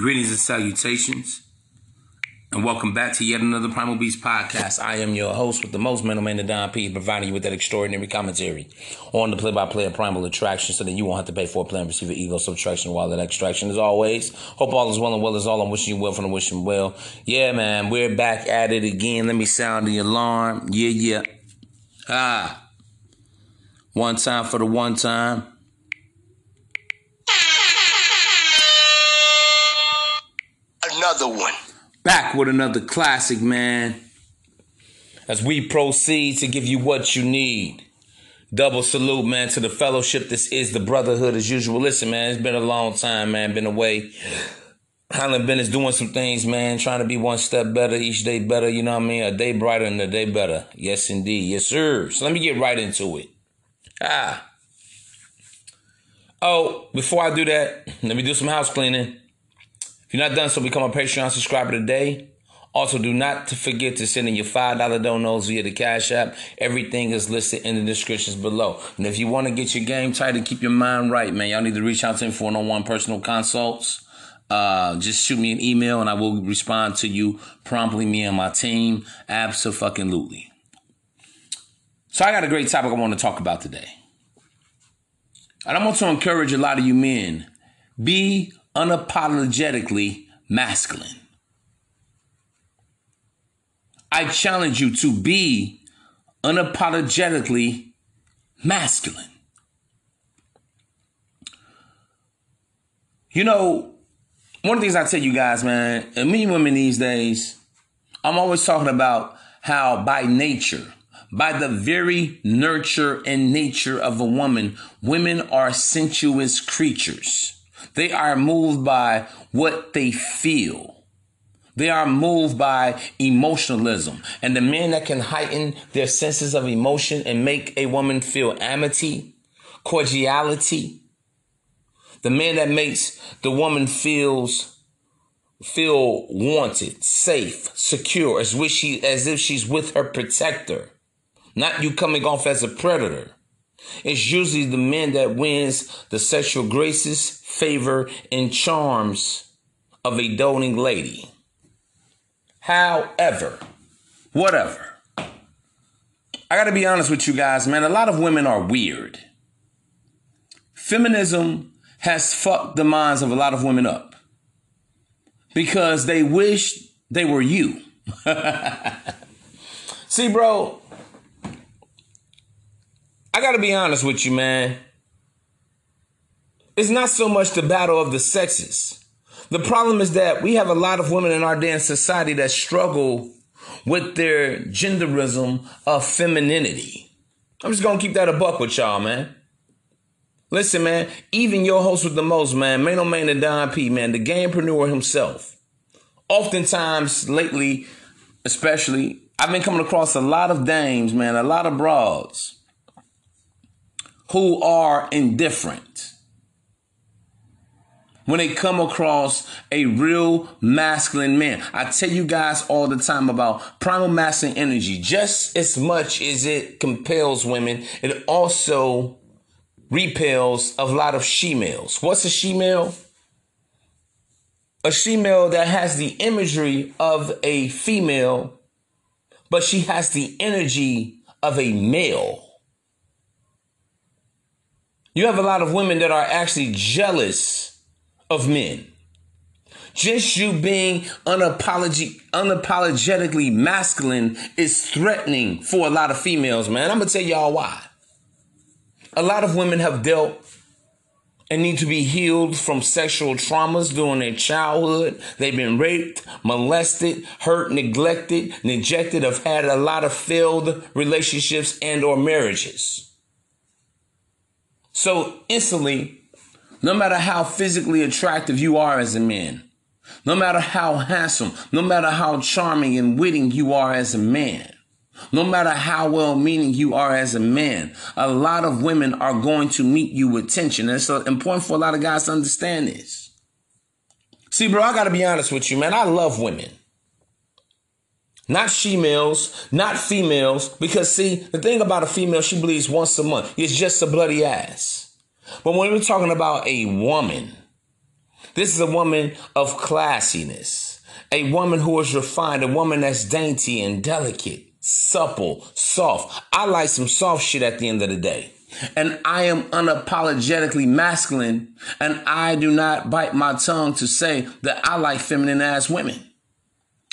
Greetings and salutations, and welcome back to yet another Primal Beast podcast. I am your host with the most Maino Mane, the Don P, providing you with that extraordinary commentary on the play-by-play of Primal Attraction, so that you won't have to pay for a plan, receive an ego subtraction while that extraction. As always, hope all is well and well is all. I'm wishing you well from the wishing well. Yeah, man, we're back at it again. Let me sound the alarm. Yeah, yeah. Ah, one time for the one time. Another one. Back with another classic, man. As we proceed to give you what you need. Double salute, man, to the fellowship. This is the brotherhood as usual. Listen, man, it's been a long time, man. Been away. Highland Ben is doing some things, man, trying to be one step better, each day better, you know what I mean? A day brighter and a day better. Yes, indeed. Yes, sir. So let me get right into it. Ah. Oh, before I do that, let me do some house cleaning. If you're not done so, become a Patreon subscriber today. Also, do not forget to send in your $5 donos via the Cash App. Everything is listed in the descriptions below. And if you want to get your game tight and keep your mind right, man, y'all need to reach out to me for one-on-one personal consults. Uh, just shoot me an email and I will respond to you promptly, me and my team. Absolutely. So I got a great topic I want to talk about today. And I want to encourage a lot of you men, be unapologetically masculine. I challenge you to be unapologetically masculine. You know, one of the things I tell you guys, man, and many women these days, I'm always talking about how by nature, by the very nurture and nature of a woman, women are sensuous creatures. They are moved by what they feel. They are moved by emotionalism. And the men that can heighten their senses of emotion and make a woman feel amity, cordiality, the man that makes the woman feels feel wanted, safe, secure, as she as if she's with her protector. Not you coming off as a predator. It's usually the man that wins the sexual graces, favor, and charms of a doting lady. However, whatever. I gotta be honest with you guys, man. A lot of women are weird. Feminism has fucked the minds of a lot of women up because they wish they were you. See, bro, I got to be honest with you, man. It's not so much the battle of the sexes. The problem is that we have a lot of women in our damn society that struggle with their genderism of femininity. I'm just to keep that a buck with y'all, man. Listen, man, even your host with the most, man, Main oh, Man and Don P, man, the gamepreneur himself. Oftentimes, lately, especially, I've been coming across a lot of dames, man, a lot of broads who are indifferent when they come across a real masculine man. I tell you guys all the time about primal masculine energy. Just as much as it compels women, it also repels a lot of she-males. What's a she-male? A she-male that has the imagery of a female, but she has the energy of a male. You have a lot of women that are actually jealous of men. Just you being unapologetic, unapologetically masculine is threatening for a lot of females, man. I'm gonna tell y'all why. A lot of women have dealt and need to be healed from sexual traumas during their childhood. They've been raped, molested, hurt, neglected, neglected, have had a lot of failed relationships and or marriages. So instantly, no matter how physically attractive you are as a man, no matter how handsome, no matter how charming and witty you are as a man, no matter how well meaning you are as a man, a lot of women are going to meet you with tension. And it's important for a lot of guys to understand this. See, bro, I gotta be honest with you, man. I love women. Not she-males, not females, because see, the thing about a female, she bleeds once a month. It's just a bloody ass. But when we're talking about a woman, This is a woman of classiness, a woman who is refined, a woman that's dainty and delicate, supple, soft. I like some soft shit at the end of the day. And I am unapologetically masculine, and I do not bite my tongue to say that I like feminine ass women.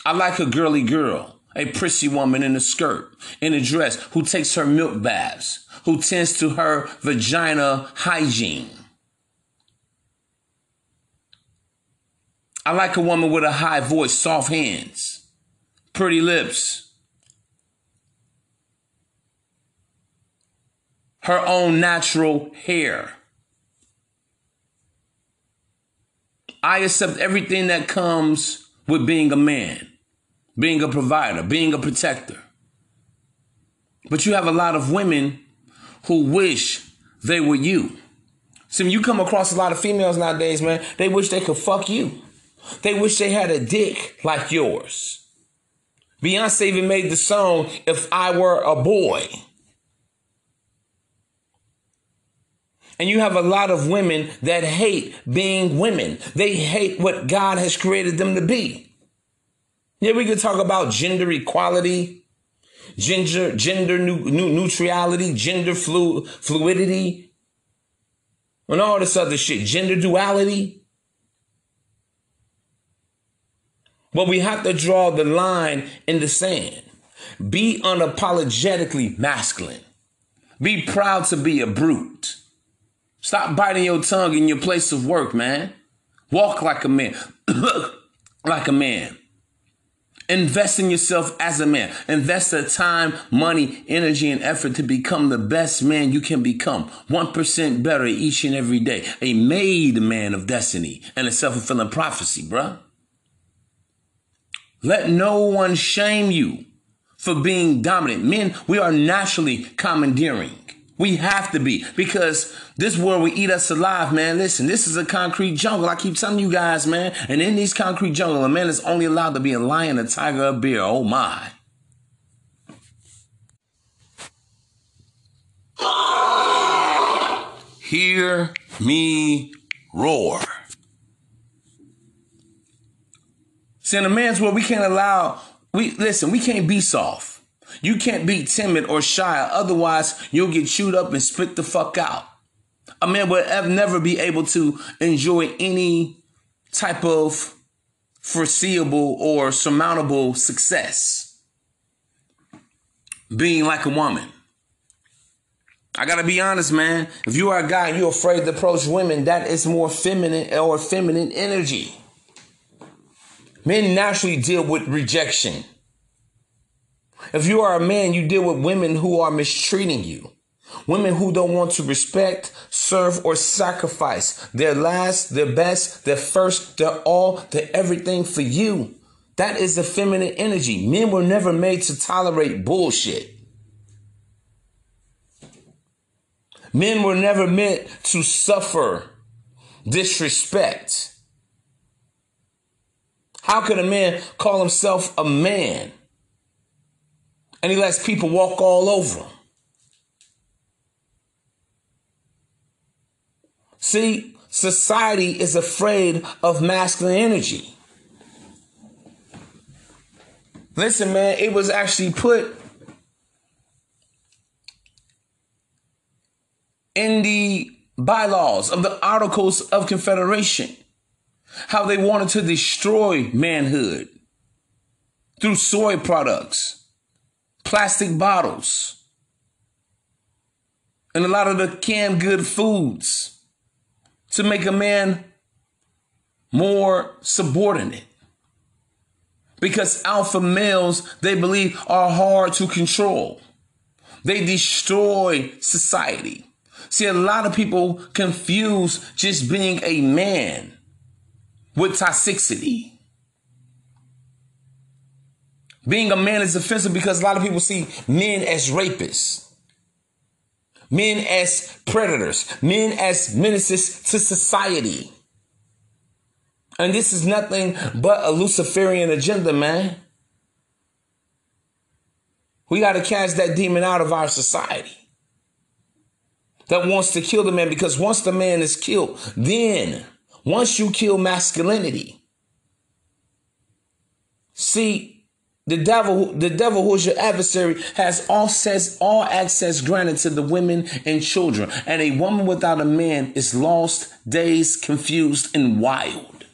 I like a girly girl, a prissy woman in a skirt, in a dress, who takes her milk baths, who tends to her vagina hygiene. I like a woman with a high voice, soft hands, pretty lips, her own natural hair. I accept everything that comes with being a man, being a provider, being a protector. But you have a lot of women who wish they were you. See, you come across a lot of females nowadays, man, they wish they could fuck you. They wish they had a dick like yours. Beyonce even made the song, If I Were a Boy. And you have a lot of women that hate being women. They hate what God has created them to be. Yeah, we could talk about gender equality, gender, gender nu- nu- neutrality, gender flu- fluidity, and all this other shit, gender duality. But we have to draw the line in the sand. Be unapologetically masculine. Be proud to be a brute. Stop biting your tongue in your place of work, man. Walk like a man. Look like a man. Invest in yourself as a man. Invest the time, money, energy, and effort to become the best man you can become. 1% better each and every day. A made man of destiny and a self-fulfilling prophecy, bruh. Let no one shame you for being dominant. Men, we are naturally commandeering. We have to be because this world will eat us alive, man. Listen, this is a concrete jungle. I keep telling you guys, man. And in these concrete jungle, a man is only allowed to be a lion, a tiger, a bear. Oh my. Hear me roar. See, in a man's world, we can't allow, we listen, we can't be soft. You can't be timid or shy, otherwise you'll get chewed up and spit the fuck out. A man will never be able to enjoy any type of foreseeable or surmountable success. Being like a woman. I gotta be honest, man. If you are a guy and you're afraid to approach women, that is more feminine or feminine energy. Men naturally deal with rejection. If you are a man, you deal with women who are mistreating you. Women who don't want to respect, serve, or sacrifice their last, their best, their first, their all, their everything for you. That is the feminine energy. Men were never made to tolerate bullshit. Men were never meant to suffer disrespect. How could a man call himself a man and he lets people walk all over him? See, society is afraid of masculine energy. Listen, man, it was actually put in the bylaws of the Articles of Confederation how they wanted to destroy manhood through soy products, plastic bottles, and a lot of the canned good foods to make a man more subordinate. Because alpha males, they believe, are hard to control. They destroy society. See, a lot of people confuse just being a man with toxicity. Being a man is offensive because a lot of people see men as rapists, men as predators, men as menaces to society. And this is nothing but a Luciferian agenda, man. We got to cast that demon out of our society that wants to kill the man because once the man is killed, then Once you kill masculinity, see, the devil, the devil who is your adversary has all access, all access granted to the women and children. And a woman without a man is lost, dazed, confused, and wild.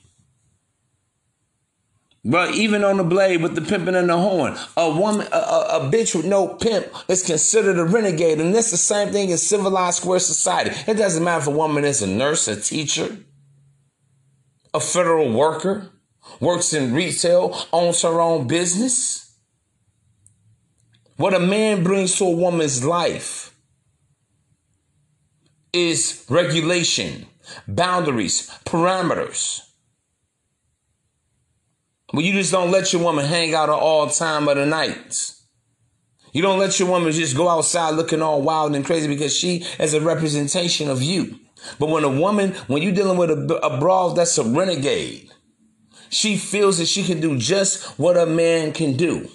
But even on the blade with the pimping and the horn, a woman, a, a, a, bitch with no pimp is considered a renegade. And that's the same thing in civilized square society. It doesn't matter if a woman is a nurse, a teacher, a federal worker, works in retail, owns her own business. What a man brings to a woman's life is regulation, boundaries, parameters. But you just don't let your woman hang out at all time of the night. You don't let your woman just go outside looking all wild and crazy because she is a representation of you. But when a woman, when you're dealing with a, a broad that's a renegade, she feels that she can do just what a man can do.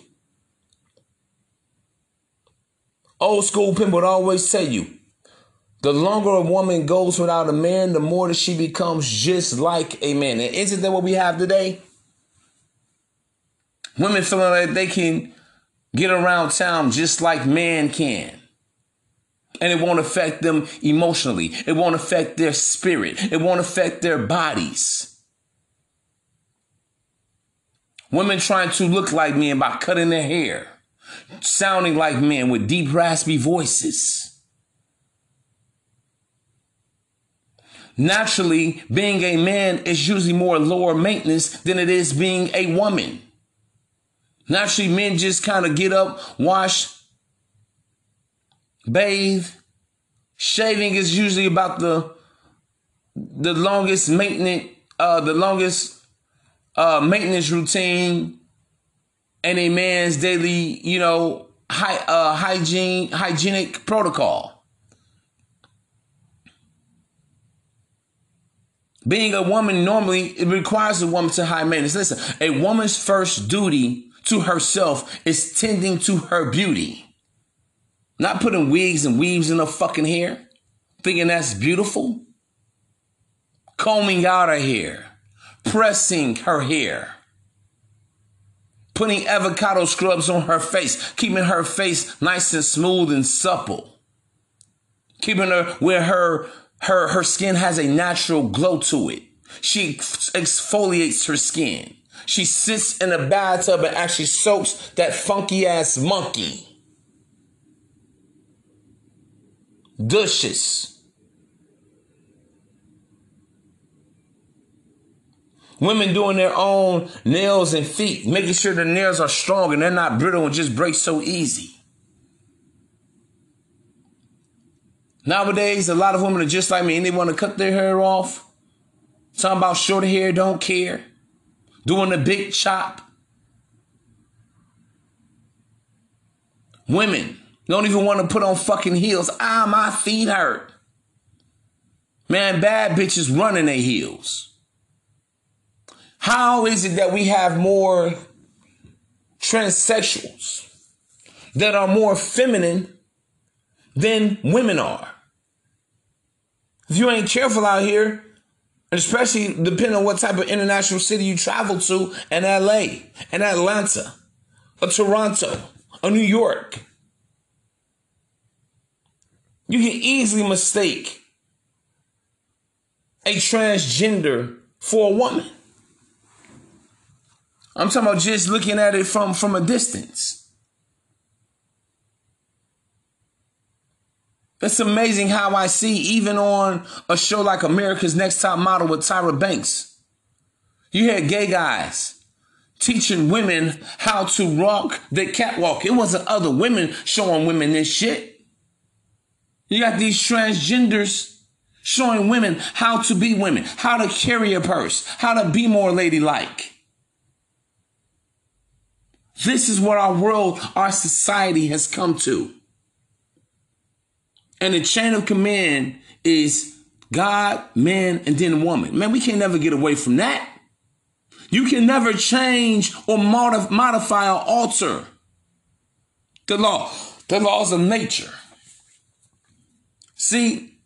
Old school pimp would always tell you, the longer a woman goes without a man, the more that she becomes just like a man. And isn't that what we have today? Women feeling like they can get around town just like man can. And it won't affect them emotionally. It won't affect their spirit. It won't affect their bodies. Women trying to look like men by cutting their hair, sounding like men with deep, raspy voices. Naturally, being a man is usually more lower maintenance than it is being a woman. Naturally, men just kind of get up, wash, bathe. Shaving is usually about the the longest maintenance, uh, the longest uh, maintenance routine and a man's daily, you know, hy- uh, hygiene hygienic protocol. Being a woman normally it requires a woman to high maintenance. Listen, a woman's first duty to herself is tending to her beauty. Not putting wigs and weaves in her fucking hair, thinking that's beautiful. Combing out her hair, pressing her hair, putting avocado scrubs on her face, keeping her face nice and smooth and supple, keeping her where her her her skin has a natural glow to it. She exfoliates her skin. She sits in a bathtub and actually soaks that funky ass monkey. Douches. Women doing their own nails and feet, making sure the nails are strong and they're not brittle and just break so easy. Nowadays, a lot of women are just like me and they want to cut their hair off. Talking about short hair, don't care doing the big chop. Women don't even want to put on fucking heels. Ah, my feet hurt. Man, bad bitches running their heels. How is it that we have more transsexuals that are more feminine than women are? If you ain't careful out here, especially depending on what type of international city you travel to in LA, in Atlanta, or Toronto, or New York. You can easily mistake a transgender for a woman. I'm talking about just looking at it from, from a distance. It's amazing how I see, even on a show like America's Next Top Model with Tyra Banks, you had gay guys teaching women how to rock the catwalk. It wasn't other women showing women this shit. You got these transgenders showing women how to be women, how to carry a purse, how to be more ladylike. This is what our world, our society has come to. And the chain of command is God, man, and then woman. Man, we can't never get away from that. You can never change or modif- modify or alter the law, the laws of nature. See,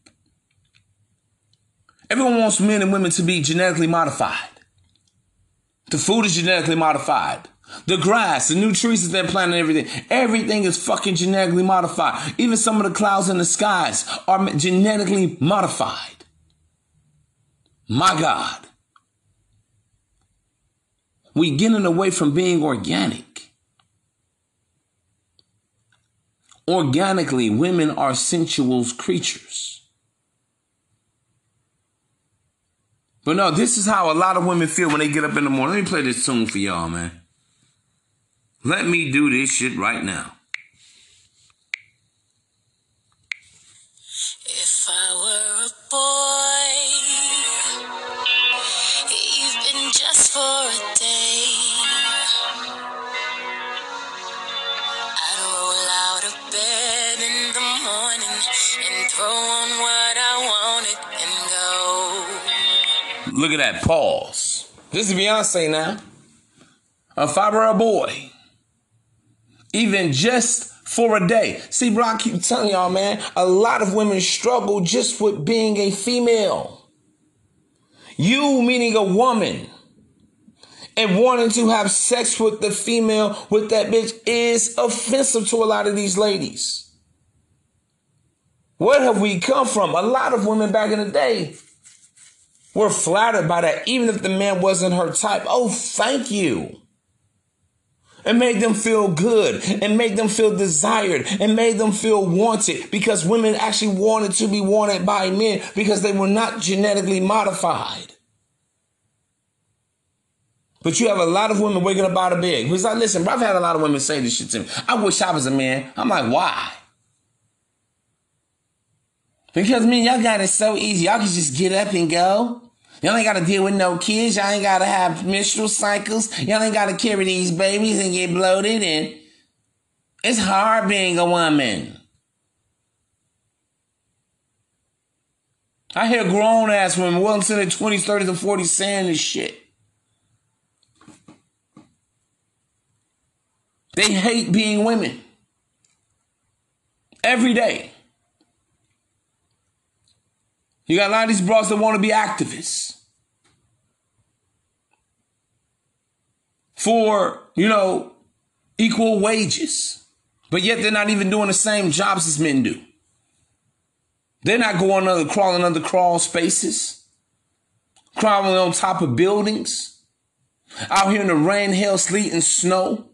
Everyone wants men and women to be genetically modified. The food is genetically modified. The grass, the new trees that they're planting, everything. Everything is fucking genetically modified. Even some of the clouds in the skies are genetically modified. My God. We're getting away from being organic. Organically, women are sensual creatures. But no, this is how a lot of women feel when they get up in the morning. Let me play this tune for y'all, man. Let me do this shit right now. If I were a boy, even just for a day, I'd roll out of bed in the morning and throw on what I wanted and go. Look at that pause. This is Beyonce now. If I were a boy, even just for a day. See, bro, I keep telling y'all, man, a lot of women struggle just with being a female. You, meaning a woman, and wanting to have sex with the female, with that bitch, is offensive to a lot of these ladies. Where have we come from? A lot of women back in the day were flattered by that, even if the man wasn't her type. Oh, thank you and made them feel good and made them feel desired and made them feel wanted because women actually wanted to be wanted by men because they were not genetically modified. But you have a lot of women waking up out of bed. Because like, listen, I've had a lot of women say this shit to me. I wish I was a man. I'm like, why? Because me, y'all got it so easy. Y'all can just get up and go. Y'all ain't gotta deal with no kids. Y'all ain't gotta have menstrual cycles. Y'all ain't gotta carry these babies and get bloated. And it's hard being a woman. I hear grown ass women, well into their 20s, 30s, and 40s saying this shit. They hate being women. Every day. You got a lot of these bros that want to be activists. For, you know, equal wages. But yet they're not even doing the same jobs as men do. They're not going under crawling under crawl spaces, crawling on top of buildings, out here in the rain, hail, sleet, and snow,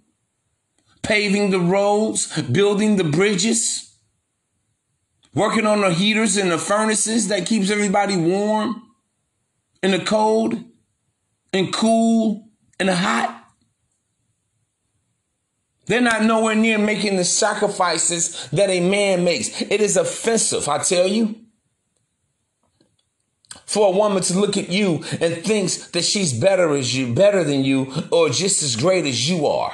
paving the roads, building the bridges, working on the heaters and the furnaces that keeps everybody warm in the cold and cool and hot. They're not nowhere near making the sacrifices that a man makes. It is offensive, I tell you. For a woman to look at you and thinks that she's better as you, better than you, or just as great as you are.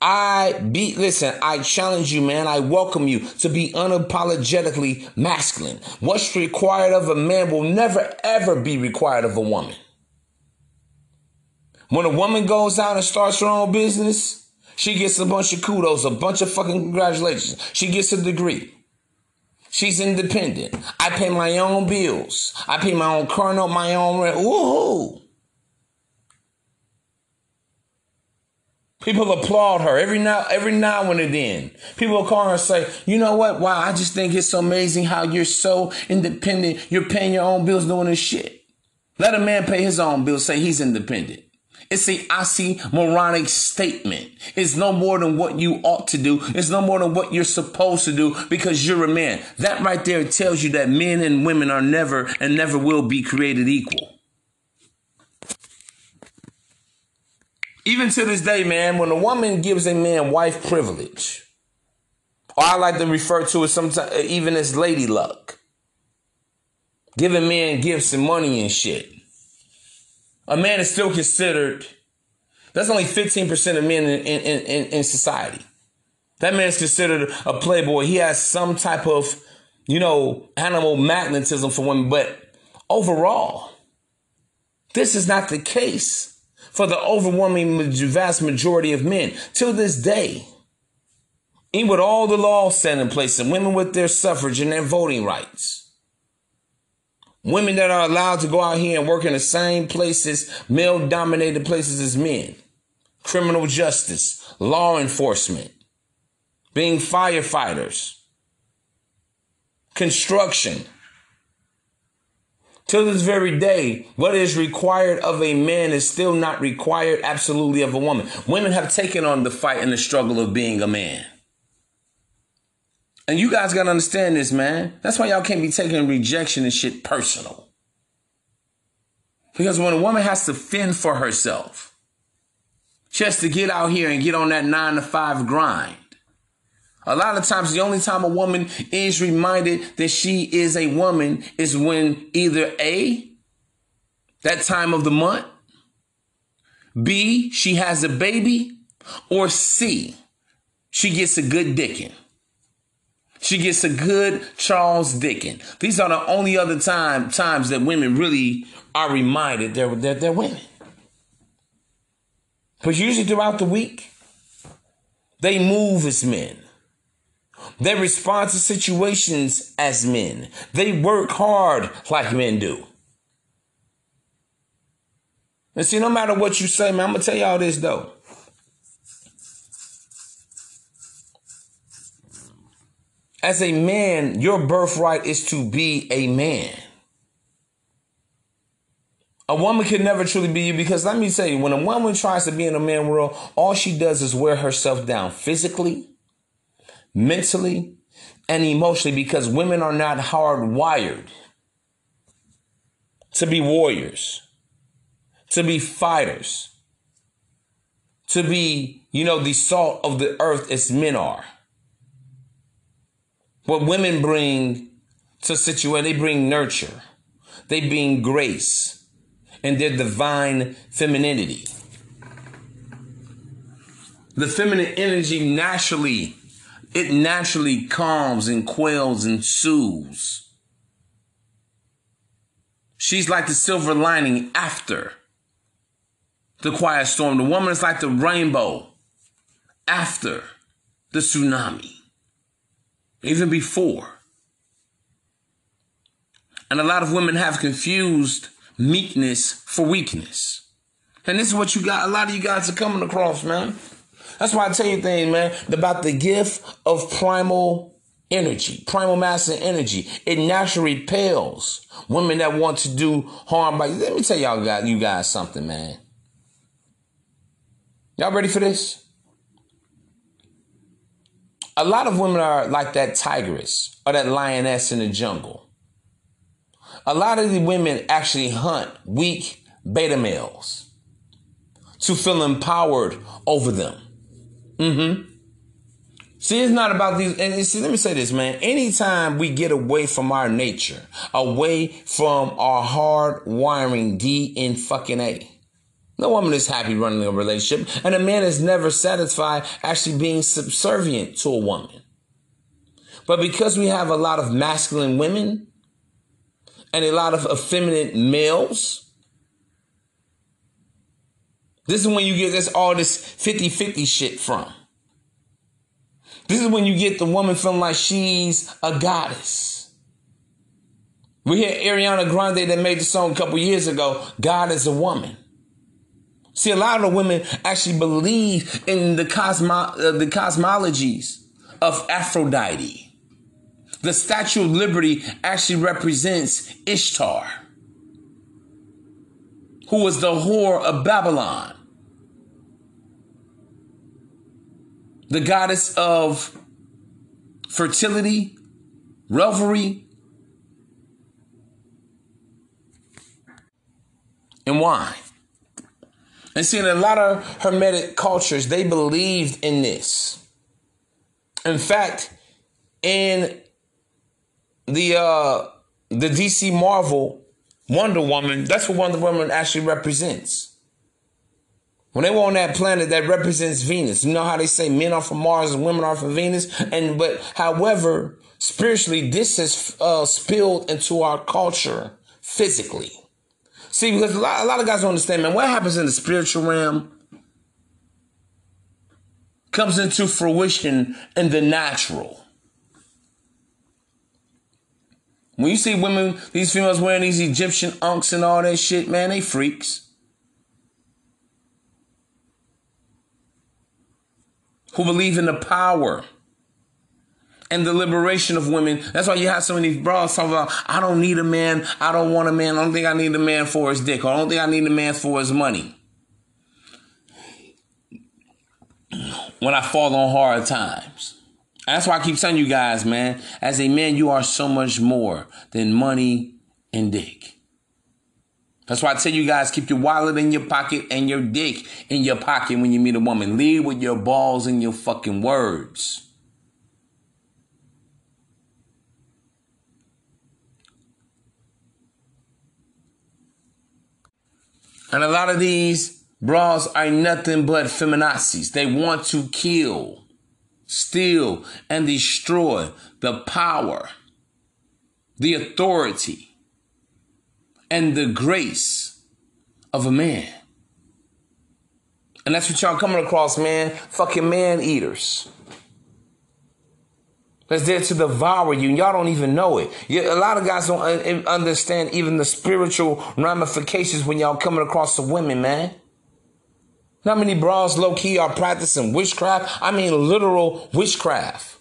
I be listen, I challenge you, man. I welcome you to be unapologetically masculine. What's required of a man will never ever be required of a woman. When a woman goes out and starts her own business, she gets a bunch of kudos, a bunch of fucking congratulations. She gets a degree. She's independent. I pay my own bills. I pay my own car note, my own rent. Woohoo! People applaud her every now, every now and then. People call her and say, "You know what? Wow, I just think it's so amazing how you're so independent. You're paying your own bills, doing this shit." Let a man pay his own bills. Say he's independent. It's a oxymoronic statement. It's no more than what you ought to do. It's no more than what you're supposed to do because you're a man. That right there tells you that men and women are never and never will be created equal. Even to this day, man, when a woman gives a man wife privilege, or I like to refer to it sometimes uh, even as lady luck, giving men gifts and money and shit a man is still considered, that's only 15% of men in, in, in, in society. That man is considered a playboy. He has some type of, you know, animal magnetism for women. But overall, this is not the case for the overwhelming vast majority of men. Till this day, even with all the laws set in place and women with their suffrage and their voting rights, Women that are allowed to go out here and work in the same places, male dominated places as men. Criminal justice, law enforcement, being firefighters, construction. Till this very day, what is required of a man is still not required absolutely of a woman. Women have taken on the fight and the struggle of being a man. And you guys gotta understand this, man. That's why y'all can't be taking rejection and shit personal. Because when a woman has to fend for herself, has to get out here and get on that nine to five grind. A lot of times, the only time a woman is reminded that she is a woman is when either A, that time of the month, B, she has a baby, or C, she gets a good dicking. She gets a good Charles Dickens. These are the only other time times that women really are reminded they're, they're, they're women. But usually throughout the week, they move as men. They respond to situations as men. They work hard like men do. And see, no matter what you say, man, I'm gonna tell y'all this though. As a man, your birthright is to be a man. A woman can never truly be you because let me tell you, when a woman tries to be in a man world, all she does is wear herself down physically, mentally, and emotionally because women are not hardwired to be warriors, to be fighters, to be, you know, the salt of the earth as men are. What women bring to situation, they bring nurture, they bring grace, and their divine femininity. The feminine energy naturally, it naturally calms and quells and soothes. She's like the silver lining after the quiet storm. The woman is like the rainbow after the tsunami even before. And a lot of women have confused meekness for weakness. And this is what you got, a lot of you guys are coming across, man. That's why I tell you things, man, about the gift of primal energy, primal masculine energy. It naturally repels women that want to do harm by you. Let me tell y'all you guys something, man. Y'all ready for this? A lot of women are like that tigress or that lioness in the jungle. A lot of the women actually hunt weak beta males to feel empowered over them. Mm-hmm. See, it's not about these. And see, let me say this, man. Anytime we get away from our nature, away from our hard wiring, D in fucking A, no woman is happy running a relationship, and a man is never satisfied actually being subservient to a woman. But because we have a lot of masculine women and a lot of effeminate males, this is when you get this all this 50-50 shit from. This is when you get the woman feeling like she's a goddess. We hear Ariana Grande that made the song a couple years ago, God is a woman. See, a lot of women actually believe in the, cosmo- uh, the cosmologies of Aphrodite. The Statue of Liberty actually represents Ishtar, who was the whore of Babylon, the goddess of fertility, revelry, and wine. And see, in a lot of Hermetic cultures, they believed in this. In fact, in the uh, the DC Marvel Wonder Woman, that's what Wonder Woman actually represents. When they were on that planet, that represents Venus. You know how they say men are from Mars and women are from Venus, and but however, spiritually, this has uh, spilled into our culture physically. See, because a lot, a lot of guys don't understand, man, what happens in the spiritual realm comes into fruition in the natural. When you see women, these females wearing these Egyptian ankhs and all that shit, man, they freaks. Who believe in the power and the liberation of women. That's why you have so many bras talking about, I don't need a man. I don't want a man. I don't think I need a man for his dick. Or I don't think I need a man for his money. When I fall on hard times. That's why I keep telling you guys, man, as a man, you are so much more than money and dick. That's why I tell you guys, keep your wallet in your pocket and your dick in your pocket when you meet a woman. Lead with your balls and your fucking words. And a lot of these bras are nothing but feminazis. They want to kill steal, and destroy the power, the authority, and the grace of a man. And that's what y'all coming across, man. Fucking man eaters. That's there to devour you, and y'all don't even know it. a lot of guys don't understand even the spiritual ramifications when y'all coming across the women, man. How many bras low key are practicing witchcraft? I mean, literal witchcraft,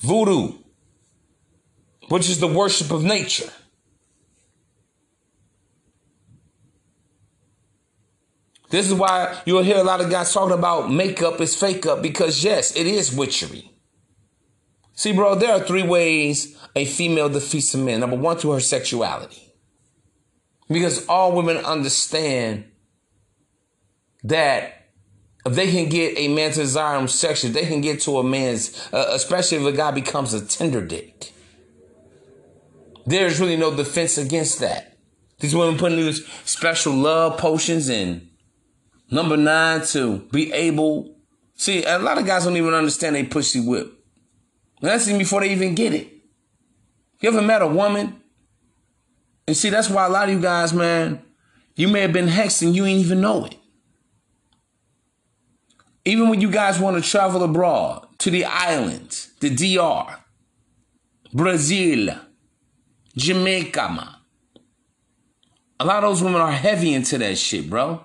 voodoo, which is the worship of nature. This is why you'll hear a lot of guys talking about makeup is fake up because, yes, it is witchery. See, bro, there are three ways a female defeats a man. Number one, through her sexuality. Because all women understand that if they can get a man to desire them sexually, they can get to a man's, uh, especially if a guy becomes a tender dick. There's really no defense against that. These women putting these special love potions in. Number nine, to be able. See, a lot of guys don't even understand they pussy whip. And that's even before they even get it. You ever met a woman? And see, that's why a lot of you guys, man, you may have been hexed and you ain't even know it. Even when you guys want to travel abroad to the islands, the DR, Brazil, Jamaica, man. A lot of those women are heavy into that shit, bro.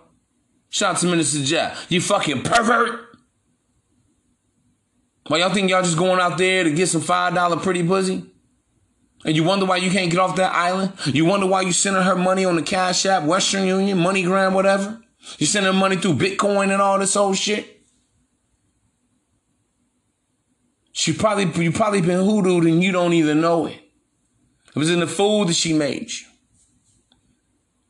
Shout out to Minister Jeff. You fucking pervert. Why y'all think y'all just going out there to get some $5 pretty pussy? And you wonder why you can't get off that island? You wonder why you sending her money on the Cash App, Western Union, MoneyGram, whatever? You sending money through Bitcoin and all this old shit? She probably you probably been hoodooed and you don't even know it. It was in the food that she made you.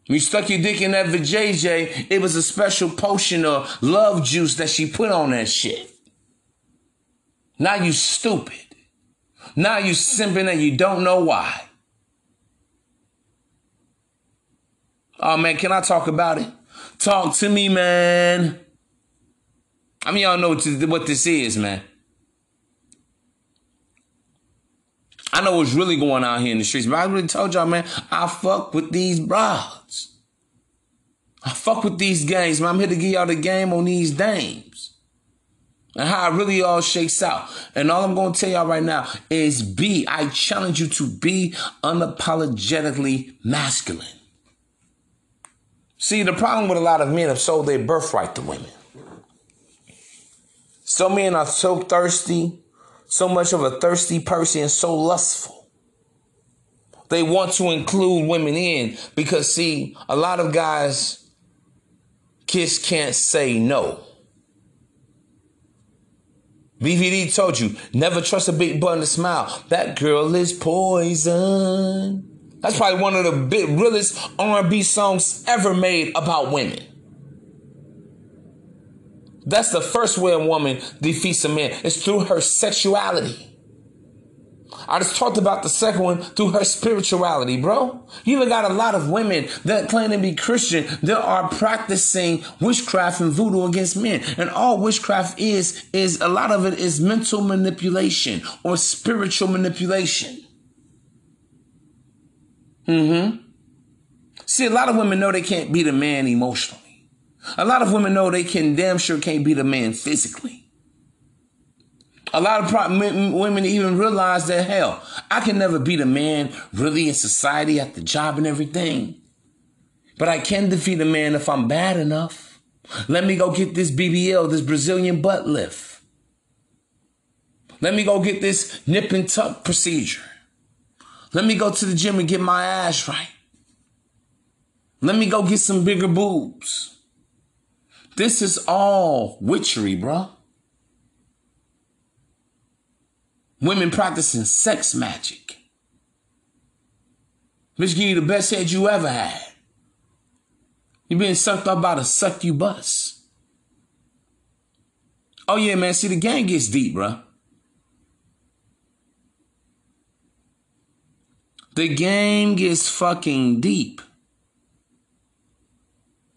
When you stuck your dick in that vajayjay, it was a special potion of love juice that she put on that shit. Now you stupid. Now you simping and you don't know why. Oh man, can I talk about it? Talk to me, man. I mean, y'all know what this is, man. I know what's really going on here in the streets, but I already told y'all, man, I fuck with these broads. I fuck with these games, man. I'm here to give y'all the game on these dames. And how it really all shakes out. And all I'm to tell y'all right now is be, I challenge you to be unapologetically masculine. See, the problem with a lot of men have sold their birthright to women. Some men are so thirsty so much of a thirsty person so lustful. They want to include women in because, see, a lot of guys kids can't say no. BBD told you, never trust a big button to smile. That girl is poison. That's probably one of the big, realest R&B songs ever made about women. That's the first way a woman defeats a man. It's through her sexuality. I just talked about the second one through her spirituality, bro. You even got a lot of women that claim to be Christian that are practicing witchcraft and voodoo against men. And all witchcraft is, is a lot of it is mental manipulation or spiritual manipulation. Mm-hmm. See, a lot of women know they can't beat a man emotionally. A lot of women know they can damn sure can't beat a man physically. A lot of pro- m- women even realize that hell, I can never beat a man really in society at the job and everything. But I can defeat a man if I'm bad enough. Let me go get this BBL, this Brazilian butt lift. Let me go get this nip and tuck procedure. Let me go to the gym and get my ass right. Let me go get some bigger boobs. This is all witchery, bro. Women practicing sex magic. Bitch give you the best head you ever had. You being sucked up by the succubus. Oh yeah, man. See, the game gets deep, bro. The game gets fucking deep.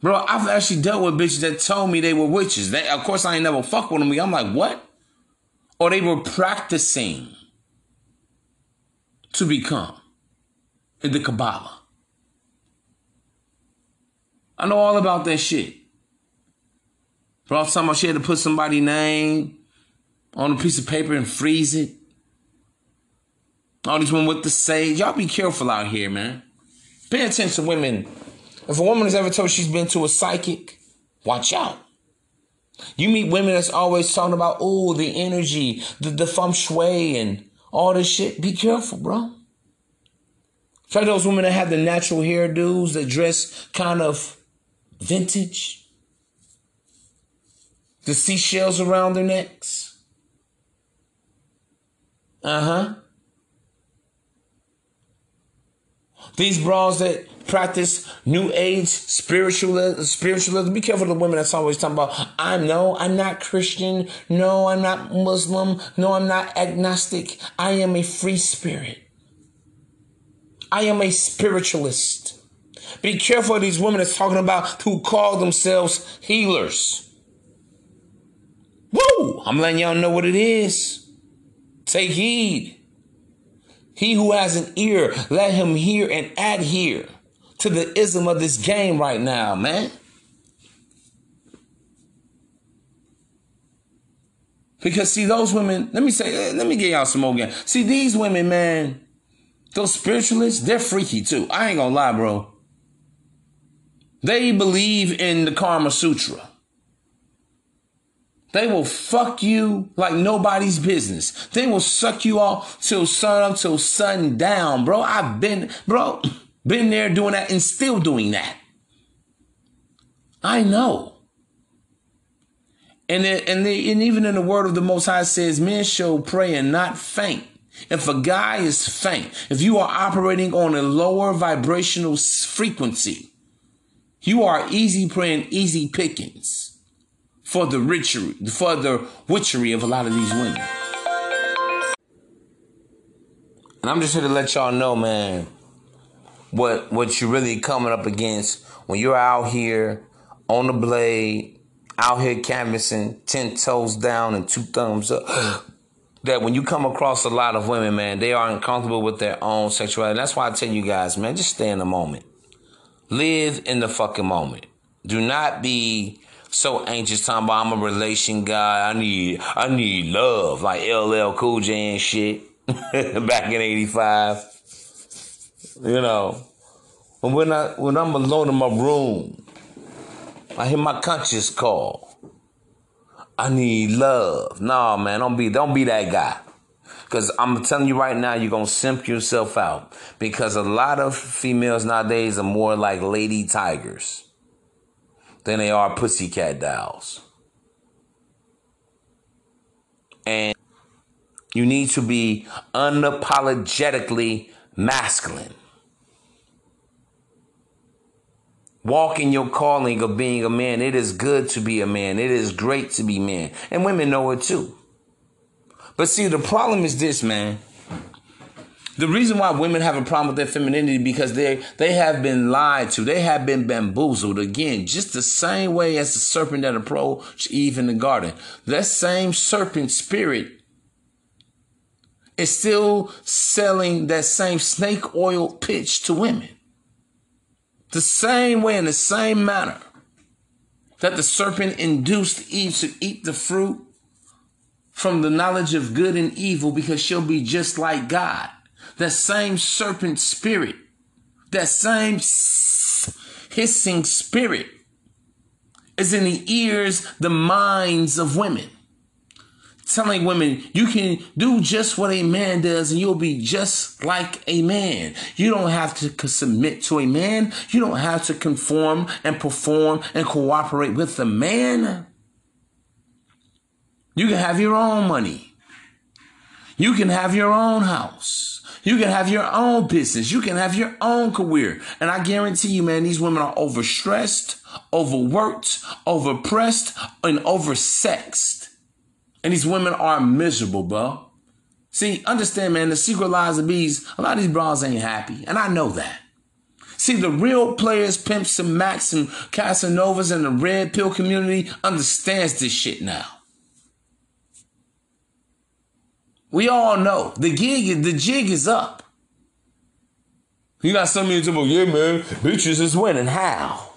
Bro, I've actually dealt with bitches that told me they were witches. They, of course, I ain't never fuck with them. I'm like, what? Or they were practicing to become in the Kabbalah. I know all about that shit. Bro, I'm talking about she had to put somebody's name on a piece of paper and freeze it. All these women with the sage. Y'all be careful out here, man. Pay attention, to women. If a woman has ever told she's been to a psychic, watch out. You meet women that's always talking about, oh, the energy, the, the feng shui, and all this shit. Be careful, bro. Try those women that have the natural hairdos that dress kind of vintage. The seashells around their necks. Uh huh. These bras that practice new age spiritual spiritualism. Be careful of the women that's always talking about, I know I'm not Christian. No, I'm not Muslim. No, I'm not agnostic. I am a free spirit. I am a spiritualist. Be careful of these women that's talking about who call themselves healers. Woo! I'm letting y'all know what it is. Take heed. He who has an ear, let him hear and adhere to the ism of this game right now, man. Because see, those women, let me say, eh, let me get y'all some more again. See, these women, man, those spiritualists, they're freaky too. I ain't gonna lie, bro. They believe in the Karma Sutra. They will fuck you like nobody's business. They will suck you off till sun up till sun down, bro. I've been, bro. Been there doing that and still doing that. I know. And it, and, and even in the word of the Most High says, men shall pray and not faint. If a guy is faint, if you are operating on a lower vibrational frequency, you are easy praying, easy pickings for the witchery, for the witchery of a lot of these women. And I'm just here to let y'all know, man, what what you're really coming up against when you're out here on the blade, out here canvassing, ten toes down and two thumbs up. that when you come across a lot of women, man, they are uncomfortable with their own sexuality. That's why I tell you guys, man, just stay in the moment. Live in the fucking moment. Do not be so anxious talking about I'm a relation guy. I need I need love like LL Cool J and shit back in '85. You know, when I when I'm alone in my room, I hear my conscience call. I need love. Nah, man, don't be don't be that guy. Cause I'm telling you right now, you're gonna simp yourself out. Because a lot of females nowadays are more like lady tigers than they are pussycat dolls. And you need to be unapologetically masculine. Walk in your calling of being a man. It is good to be a man. It is great to be man. And women know it too. But see, the problem is this, man. The reason why women have a problem with their femininity because they they have been lied to. They have been bamboozled again, just the same way as the serpent that approached Eve in the garden. That same serpent spirit is still selling that same snake oil pitch to women. The same way, in the same manner that the serpent induced Eve to eat the fruit from the knowledge of good and evil because she'll be just like God. That same serpent spirit, that same hissing spirit is in the ears, the minds of women. Telling women, you can do just what a man does and you'll be just like a man. You don't have to submit to a man. You don't have to conform and perform and cooperate with the man. You can have your own money. You can have your own house. You can have your own business. You can have your own career. And I guarantee you, man, these women are overstressed, overworked, overpressed, and oversexed. And these women are miserable, bro. See, understand, man, the secret lies of these, a lot of these bras ain't happy. And I know that. See, the real players, pimps and Max and Casanovas and the red pill community understands this shit now. We all know the gig, the jig is up. You got some of you talking, yeah, man, bitches is winning. How?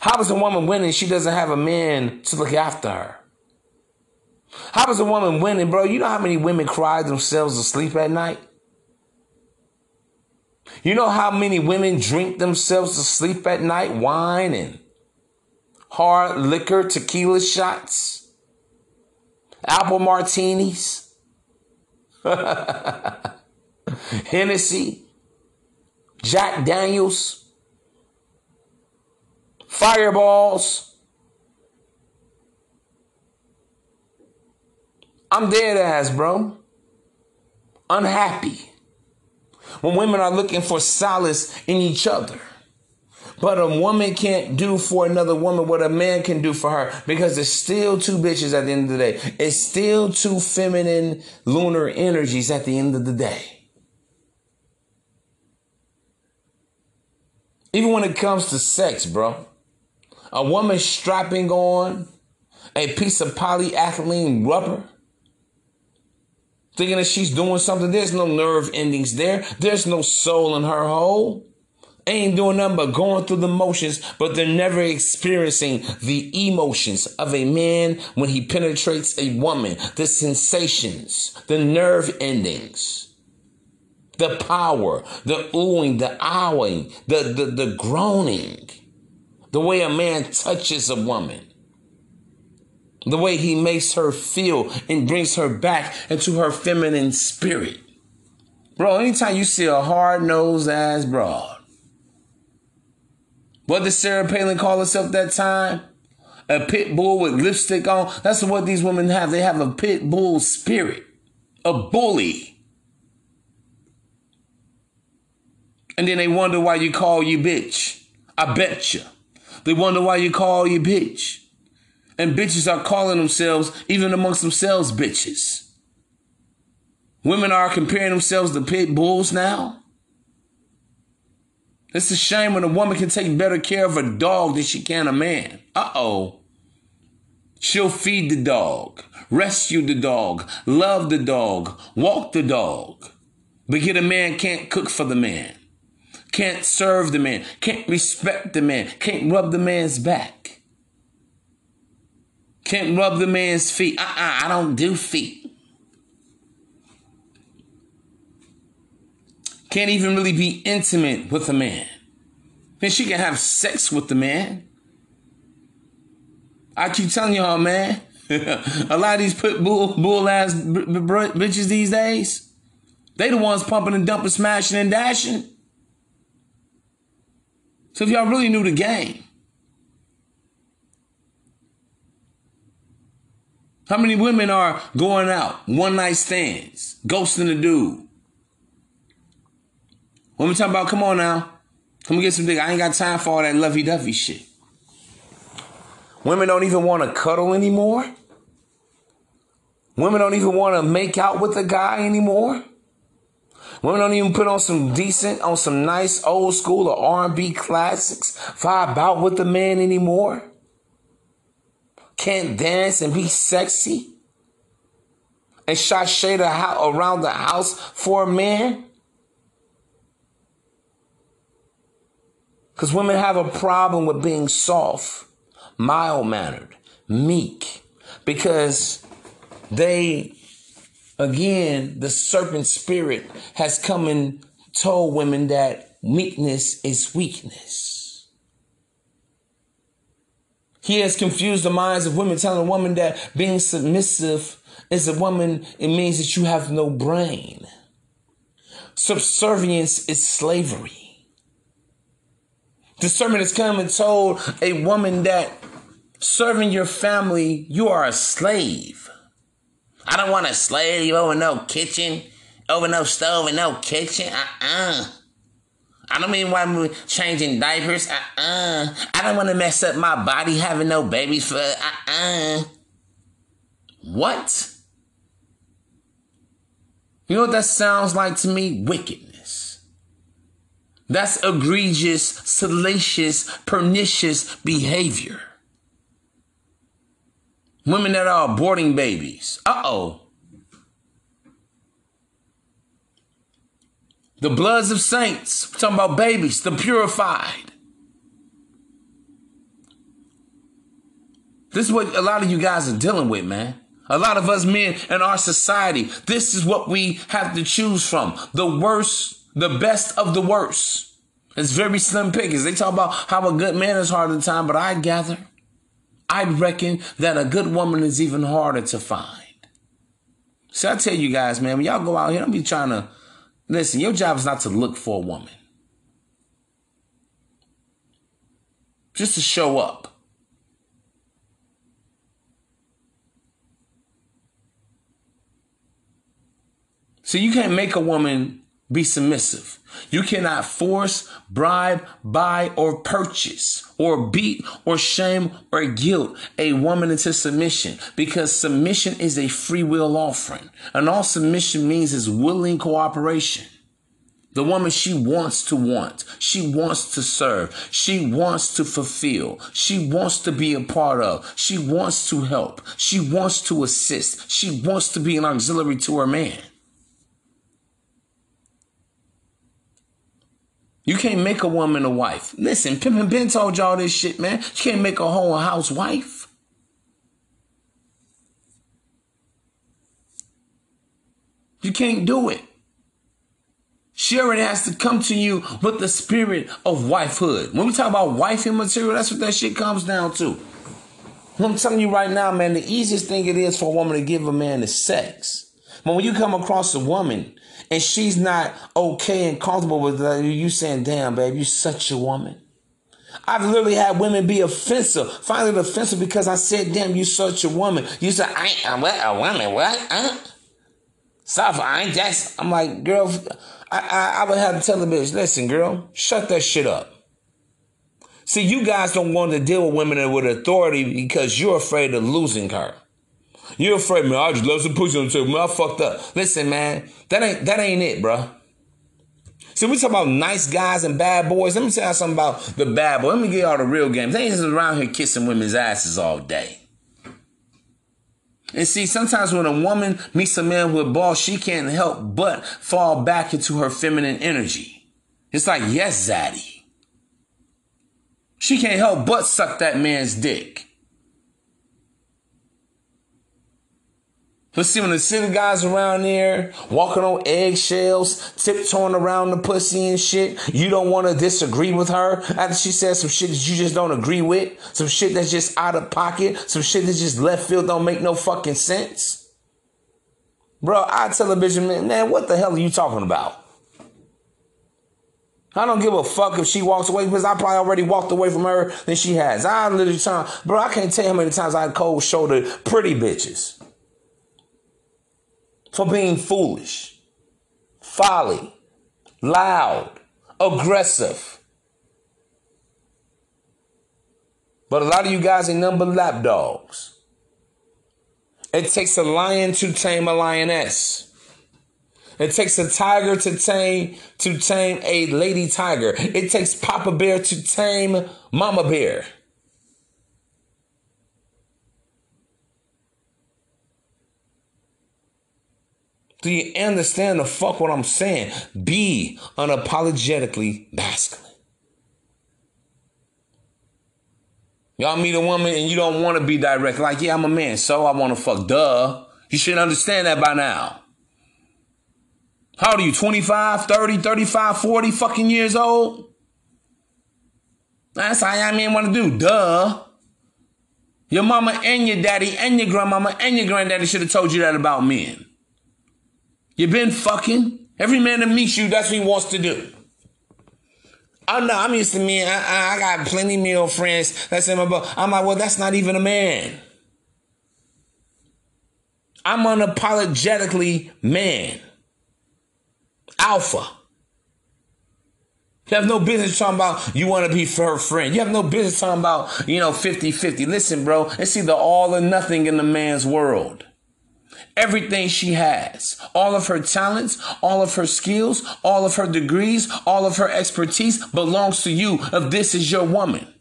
How is a woman winning? She doesn't have a man to look after her. How is a woman winning, bro? You know how many women cry themselves to sleep at night? You know how many women drink themselves to sleep at night? Wine and hard liquor, tequila shots apple martinis, Hennessy, Jack Daniels, fireballs. I'm dead ass, bro. Unhappy. When women are looking for solace in each other. But a woman can't do for another woman what a man can do for her because it's still two bitches at the end of the day. It's still two feminine lunar energies at the end of the day. Even when it comes to sex, bro. A woman strapping on a piece of polyethylene rubber thinking that she's doing something. There's no nerve endings there. There's no soul in her hole ain't doing nothing but going through the motions, but they're never experiencing the emotions of a man when he penetrates a woman, the sensations, the nerve endings, the power, the oohing, the owing, the, the, the groaning, the way a man touches a woman. The way he makes her feel and brings her back into her feminine spirit. Bro, anytime you see a hard nosed ass broad what did Sarah Palin call herself that time? A pit bull with lipstick on. That's what these women have. They have a pit bull spirit, a bully. And then they wonder why you call you bitch. I bet you. They wonder why you call you bitch. And bitches are calling themselves, even amongst themselves, bitches. Women are comparing themselves to pit bulls now. It's a shame when a woman can take better care of a dog than she can a man. Uh oh. She'll feed the dog, rescue the dog, love the dog, walk the dog. But yet a man can't cook for the man, can't serve the man, can't respect the man, can't rub the man's back, can't rub the man's feet. Uh uh I don't do feet. Can't even really be intimate with a man. Then she can have sex with the man. I keep telling y'all, man. a lot of these put bull, bull ass b- b- bitches these days, they the ones pumping and dumping, smashing and dashing. So if y'all really knew the game, how many women are going out, one night stands, ghosting the dude? We talking about, come on now, come get some dick. I ain't got time for all that lovey dovey shit. Women don't even want to cuddle anymore. Women don't even want to make out with a guy anymore. Women don't even put on some decent, on some nice old school or R&B classics, vibe out with the man anymore. Can't dance and be sexy and sashay house around the house for a man. Because women have a problem with being soft, mild mannered, meek because they, again, the serpent spirit has come and told women that meekness is weakness. He has confused the minds of women, telling a woman that being submissive is a woman, it means that you have no brain. Subservience is slavery. The sermon has come and told a woman that serving your family, you are a slave. I don't want a slave over no kitchen, over no stove and no kitchen. Uh-uh. I don't mean why I'm changing diapers. Uh-uh. I don't want to mess up my body having no babies for uh-uh. What? You know what that sounds like to me? Wickedness. That's egregious, salacious, pernicious behavior. Women that are aborting babies. Uh oh. The bloods of saints. We're talking about babies, the purified. This is what a lot of you guys are dealing with, man. A lot of us men in our society, this is what we have to choose from. The worst, the best of the worst. It's very slim pickings. They talk about how a good man is hard to time, but I gather, I reckon that a good woman is even harder to find. So I tell you guys, man, when y'all go out here, don't be trying to listen. Your job is not to look for a woman, just to show up. So you can't make a woman be submissive. You cannot force, bribe, buy, or purchase, or beat, or shame, or guilt a woman into submission because submission is a free will offering. And all submission means is willing cooperation. The woman she wants to want. She wants to serve. She wants to fulfill. She wants to be a part of. She wants to help. She wants to assist. She wants to be an auxiliary to her man. You can't make a woman a wife. Listen, Pimpin' Ken told y'all this shit, man. You can't make a whole housewife. You can't do it. She already has to come to you with the spirit of wifehood. When we talk about wifing material, that's what that shit comes down to. I'm telling you right now, man, the easiest thing it is for a woman to give a man is sex. But when you come across a woman and she's not okay and comfortable with you saying, damn, babe, you such a woman. I've literally had women be offensive, finally offensive because I said, damn, you such a woman. You said, I ain't what, a woman, what? Huh? Stop, I ain't just, I'm like, girl, I, I, I would have to tell the bitch, listen, girl, shut that shit up. See, you guys don't want to deal with women with authority because you're afraid of losing her. You're afraid, man. I just love some pussy on the table. Man, I fucked up. Listen, man, that ain't that ain't it, bro. See, we talk about nice guys and bad boys. Let me tell you something about the bad boy. Let me get y'all the real game. They ain't just around here kissing women's asses all day. And see, sometimes when a woman meets a man with balls, she can't help but fall back into her feminine energy. It's like, yes, Zaddy. She can't help but suck that man's dick. Let's see when the city guys around there walking on eggshells, tiptoeing around the pussy and shit. You don't want to disagree with her after she says some shit that you just don't agree with, some shit that's just out of pocket, some shit that's just left field don't make no fucking sense. Bro, I tell a bitch, man, man, what the hell are you talking about? I don't give a fuck if she walks away because I probably already walked away from her than she has. I literally tell, bro, I can't tell you how many times I cold shouldered pretty bitches for being foolish, folly, loud, aggressive. But a lot of you guys ain't number lapdogs. It takes a lion to tame a lioness. It takes a tiger to tame to tame a lady tiger. It takes Papa Bear to tame Mama Bear. Do you understand the fuck what I'm saying? Be unapologetically masculine. Y'all meet a woman and you don't want to be direct. Like, yeah, I'm a man, so I want to fuck. Duh. You should understand that by now. How old are you? 25, 30, 35, 40 fucking years old? That's how y'all men want to do. Duh. Your mama and your daddy and your grandmama and your granddaddy should have told you that about men. You been fucking. Every man that meets you, that's what he wants to do. I know, I'm used to men. I, I got plenty male friends that's in my book. I'm like, well, that's not even a man. I'm unapologetically man. Alpha. You have no business talking about you want to be her friend. You have no business talking about, you know, 50 50. Listen, bro, it's either all or nothing in the man's world. Everything she has, all of her talents, all of her skills, all of her degrees, all of her expertise belongs to you if this is your woman.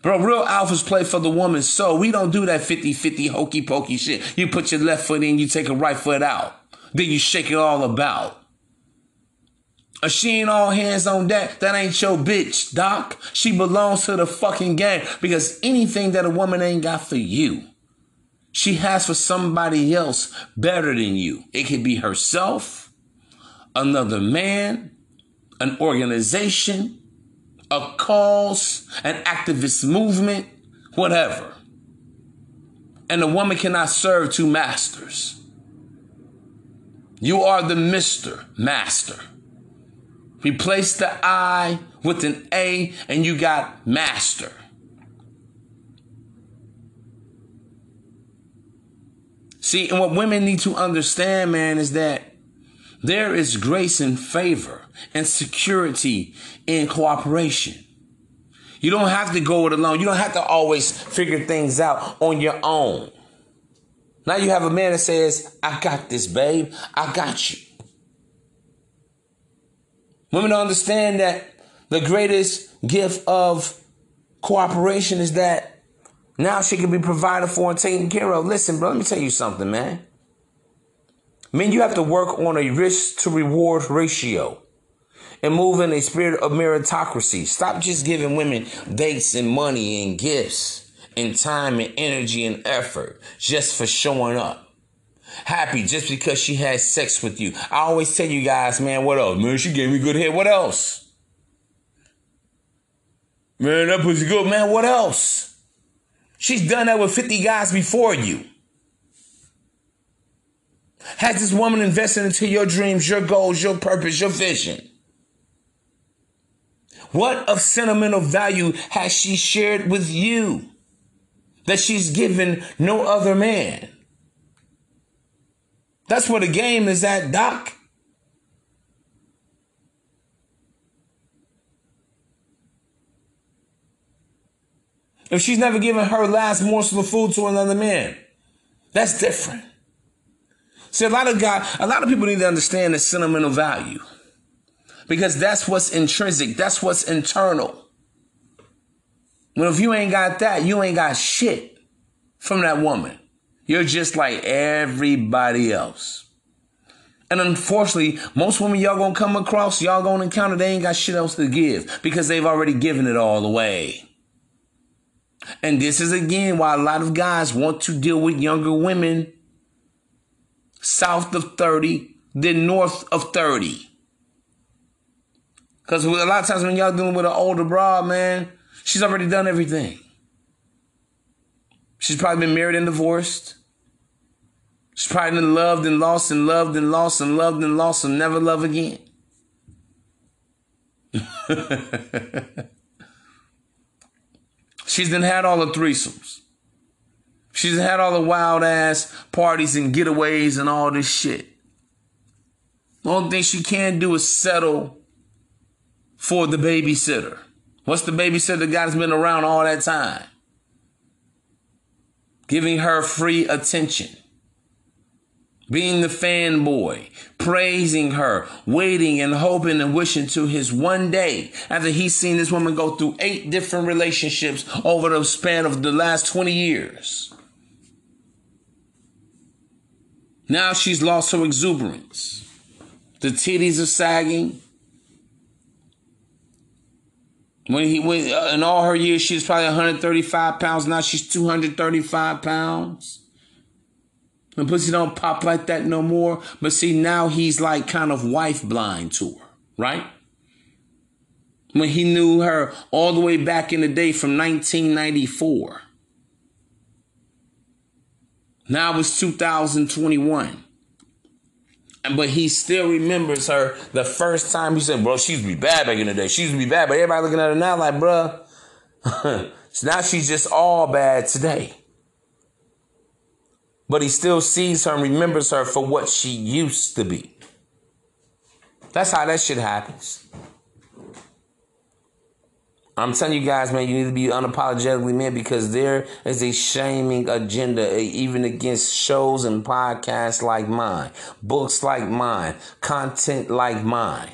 Bro, real alphas play for the woman, so we don't do that 50 50 hokey pokey shit. You put your left foot in, you take a right foot out. Then you shake it all about. She ain't all hands on deck, that ain't your bitch, doc. She belongs to the fucking game because anything that a woman ain't got for you, she has for somebody else better than you. It could be herself, another man, an organization, a cause, an activist movement, whatever. And a woman cannot serve two masters. You are the Mr. Master. Replace the I with an A and you got master. See, and what women need to understand, man, is that there is grace and favor and security in cooperation. You don't have to go it alone. You don't have to always figure things out on your own. Now you have a man that says, I got this, babe. I got you. Women don't understand that the greatest gift of cooperation is that now she can be provided for and taken care of. Listen, bro, let me tell you something, man. Men, you have to work on a risk to reward ratio and move in a spirit of meritocracy. Stop just giving women dates and money and gifts and time and energy and effort just for showing up. Happy just because she had sex with you. I always tell you guys, man, what else? Man, she gave me good head. What else? Man, that pussy good. Man, what else? She's done that with 50 guys before you. Has this woman invested into your dreams, your goals, your purpose, your vision? What of sentimental value has she shared with you that she's given no other man? That's where the game is at, Doc. If she's never given her last morsel of food to another man, that's different. See, a lot of guys, a lot of people need to understand the sentimental value because that's what's intrinsic, that's what's internal. Well, if you ain't got that, you ain't got shit from that woman. You're just like everybody else. And unfortunately, most women y'all gonna come across, y'all gonna encounter, they ain't got shit else to give because they've already given it all away. And this is again why a lot of guys want to deal with younger women south of 30 than north of 30. Because a lot of times when y'all dealing with an older broad, man, she's already done everything. She's probably been married and divorced. She's probably been loved and lost and loved and lost and loved and lost and never love again. She's then had all the threesomes. She's had all the wild ass parties and getaways and all this shit. The only thing she can do is settle for the babysitter. What's the babysitter? The guy that's been around all that time. Giving her free attention being the fanboy, praising her, waiting and hoping and wishing to his one day after he's seen this woman go through eight different relationships over the span of the last 20 years. Now she's lost her exuberance. The titties are sagging. When he went uh, in all her years, she was probably 135 pounds. Now she's 235 pounds. And pussy don't pop like that no more. But see, now he's like kind of wife blind to her, right? When he knew her all the way back in the day from 1994. Now it's 2021. But he still remembers her the first time he said, bro, she used to be bad back in the day. She used to be bad. But everybody looking at her now like, bruh. so now she's just all bad today. But he still sees her and remembers her for what she used to be. That's how that shit happens. I'm telling you guys, man, you need to be unapologetically men because there is a shaming agenda, even against shows and podcasts like mine, books like mine, content like mine.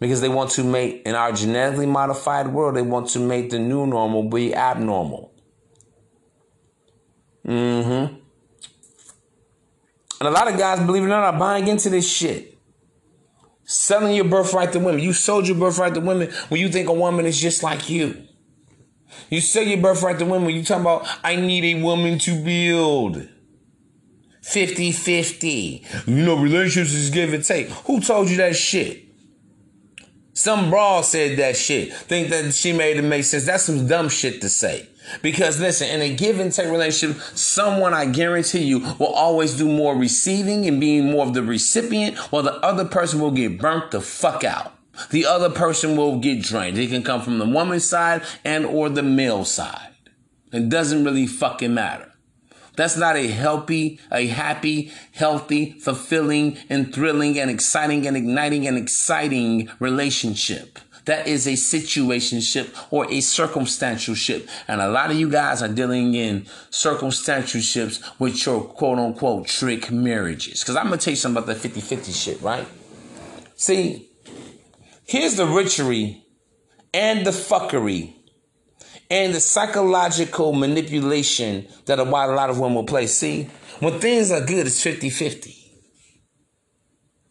Because they want to make, in our genetically modified world, they want to make the new normal be abnormal. Mm hmm. And a lot of guys, believe it or not, are buying into this shit. Selling your birthright to women. You sold your birthright to women when you think a woman is just like you. You sell your birthright to women. You talking about, I need a woman to build. 50 50. You know, relationships is give and take. Who told you that shit? Some bra said that shit. Think that she made it make sense. That's some dumb shit to say. Because listen, in a give and take relationship, someone I guarantee you will always do more receiving and being more of the recipient, while the other person will get burnt the fuck out. The other person will get drained. It can come from the woman's side and or the male side. It doesn't really fucking matter. That's not a healthy, a happy, healthy, fulfilling, and thrilling, and exciting, and igniting, and exciting relationship. That is a situationship or a circumstantial ship. And a lot of you guys are dealing in circumstantial ships with your quote unquote trick marriages. Because I'm going to tell you something about the 50 50 shit, right? See, here's the richery and the fuckery and the psychological manipulation that a lot of women will play. See, when things are good, it's 50 50.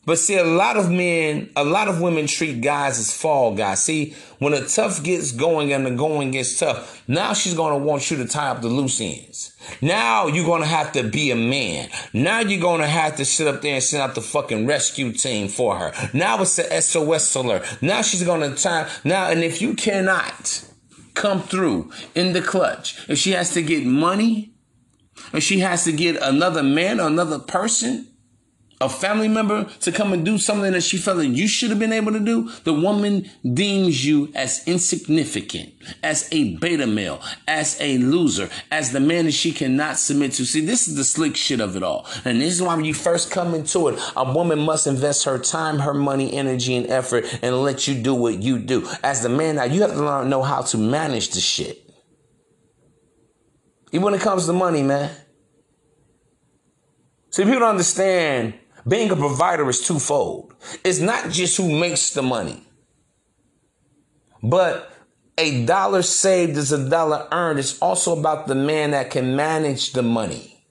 But see, a lot of men, a lot of women treat guys as fall guys. See, when the tough gets going and the going gets tough, now she's going to want you to tie up the loose ends. Now you're going to have to be a man. Now you're going to have to sit up there and send out the fucking rescue team for her. Now it's the SOS alert. Now she's going to tie. Now, and if you cannot come through in the clutch, if she has to get money, if she has to get another man or another person, a family member to come and do something that she felt that you should have been able to do, the woman deems you as insignificant, as a beta male, as a loser, as the man that she cannot submit to. See, this is the slick shit of it all. And this is why when you first come into it, a woman must invest her time, her money, energy, and effort and let you do what you do. As the man now, you have to learn know how to manage the shit. Even when it comes to money, man. See, people don't understand being a provider is twofold. It's not just who makes the money, but a dollar saved is a dollar earned. It's also about the man that can manage the money.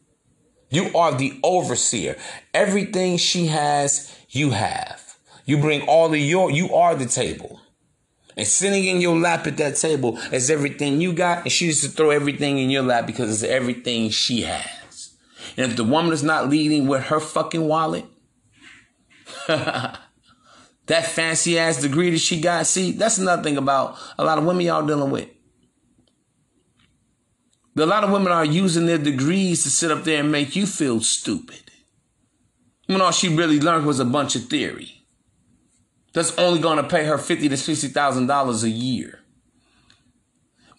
You are the overseer. Everything she has, you have. You bring all of your, you are the table. And sitting in your lap at that table is everything you got, and she used to throw everything in your lap because it's everything she has. And if the woman is not leading with her fucking wallet, that fancy ass degree that she got, see, that's another thing about a lot of women y'all dealing with. A lot of women are using their degrees to sit up there and make you feel stupid. When all she really learned was a bunch of theory. That's only going to pay her fifty to sixty thousand dollars a year.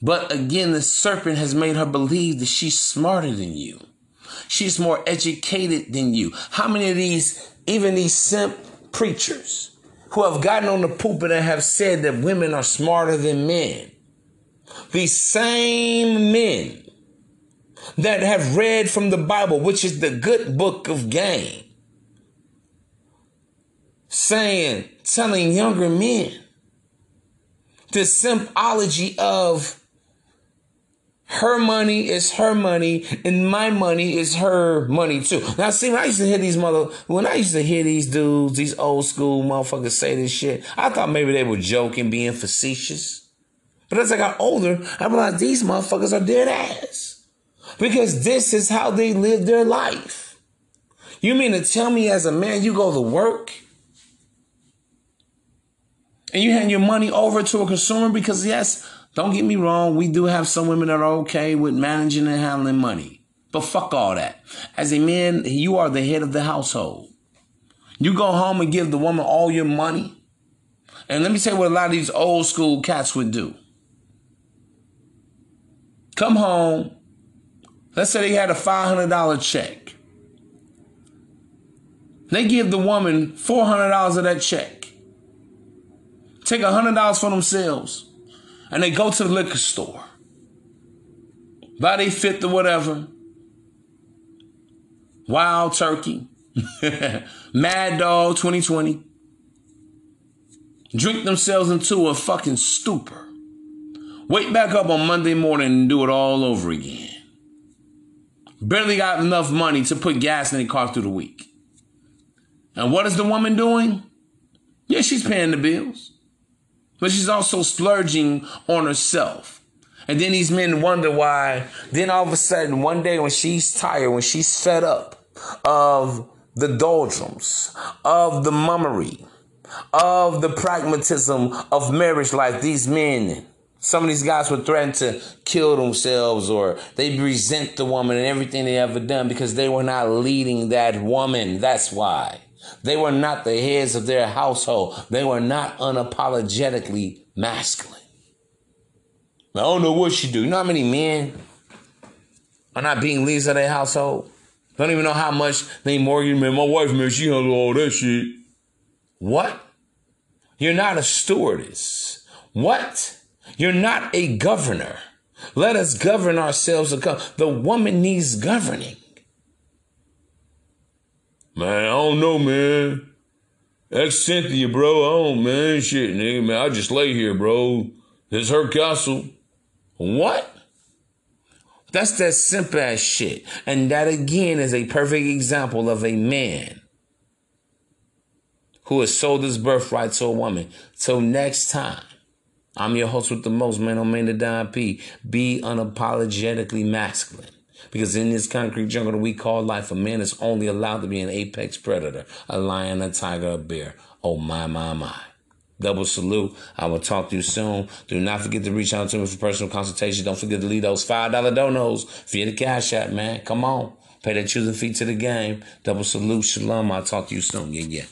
But again, the serpent has made her believe that she's smarter than you. She's more educated than you. How many of these, even these simp preachers, who have gotten on the pulpit and have said that women are smarter than men, these same men that have read from the Bible, which is the good book of game, saying, telling younger men the symbology of her money is her money, and my money is her money too. Now, see, when I used to hear these mother, when I used to hear these dudes, these old school motherfuckers say this shit, I thought maybe they were joking, being facetious. But as I got older, I realized these motherfuckers are dead ass. Because this is how they live their life. You mean to tell me as a man you go to work and you hand your money over to a consumer? Because yes, don't get me wrong, we do have some women that are okay with managing and handling money. But fuck all that. As a man, you are the head of the household. You go home and give the woman all your money. And let me tell you what a lot of these old school cats would do. Come home. Let's say they had a $500 check. They give the woman $400 of that check. Take $100 for themselves and they go to the liquor store, buy they fit or whatever, Wild Turkey, Mad Dog 2020, drink themselves into a fucking stupor, wake back up on Monday morning and do it all over again. Barely got enough money to put gas in the car through the week. And what is the woman doing? Yeah, she's paying the bills but she's also splurging on herself. And then these men wonder why. Then all of a sudden, one day when she's tired, when she's fed up of the doldrums, of the mummery, of the pragmatism of marriage life, these men, some of these guys would threaten to kill themselves or they resent the woman and everything they ever done because they were not leading that woman. That's why. They were not the heads of their household. They were not unapologetically masculine. I don't know what she do. You know how many men are not being leaders of their household? Don't even know how much they mortgage man. My wife, man, she handle all that shit. What? You're not a stewardess. What? You're not a governor. Let us govern ourselves. The woman needs governing. Man, I don't know, man. That's Cynthia, bro. I don't, man. Shit, nigga, man. I just lay here, bro. It's her castle. What? That's that simple ass shit. And that again is a perfect example of a man who has sold his birthright to a woman. Till next time, I'm your host with the most, man. I'm man the Don P. Be unapologetically masculine. Because in this concrete jungle that we call life, a man is only allowed to be an apex predator, a lion, a tiger, a bear. Oh my, my, my. Double salute. I will talk to you soon. Do not forget to reach out to me for personal consultation. Don't forget to leave those $5 donos via the cash app, man. Come on. Pay that choosing fee to the game. Double salute. Shalom. I'll talk to you soon. Yeah, yeah.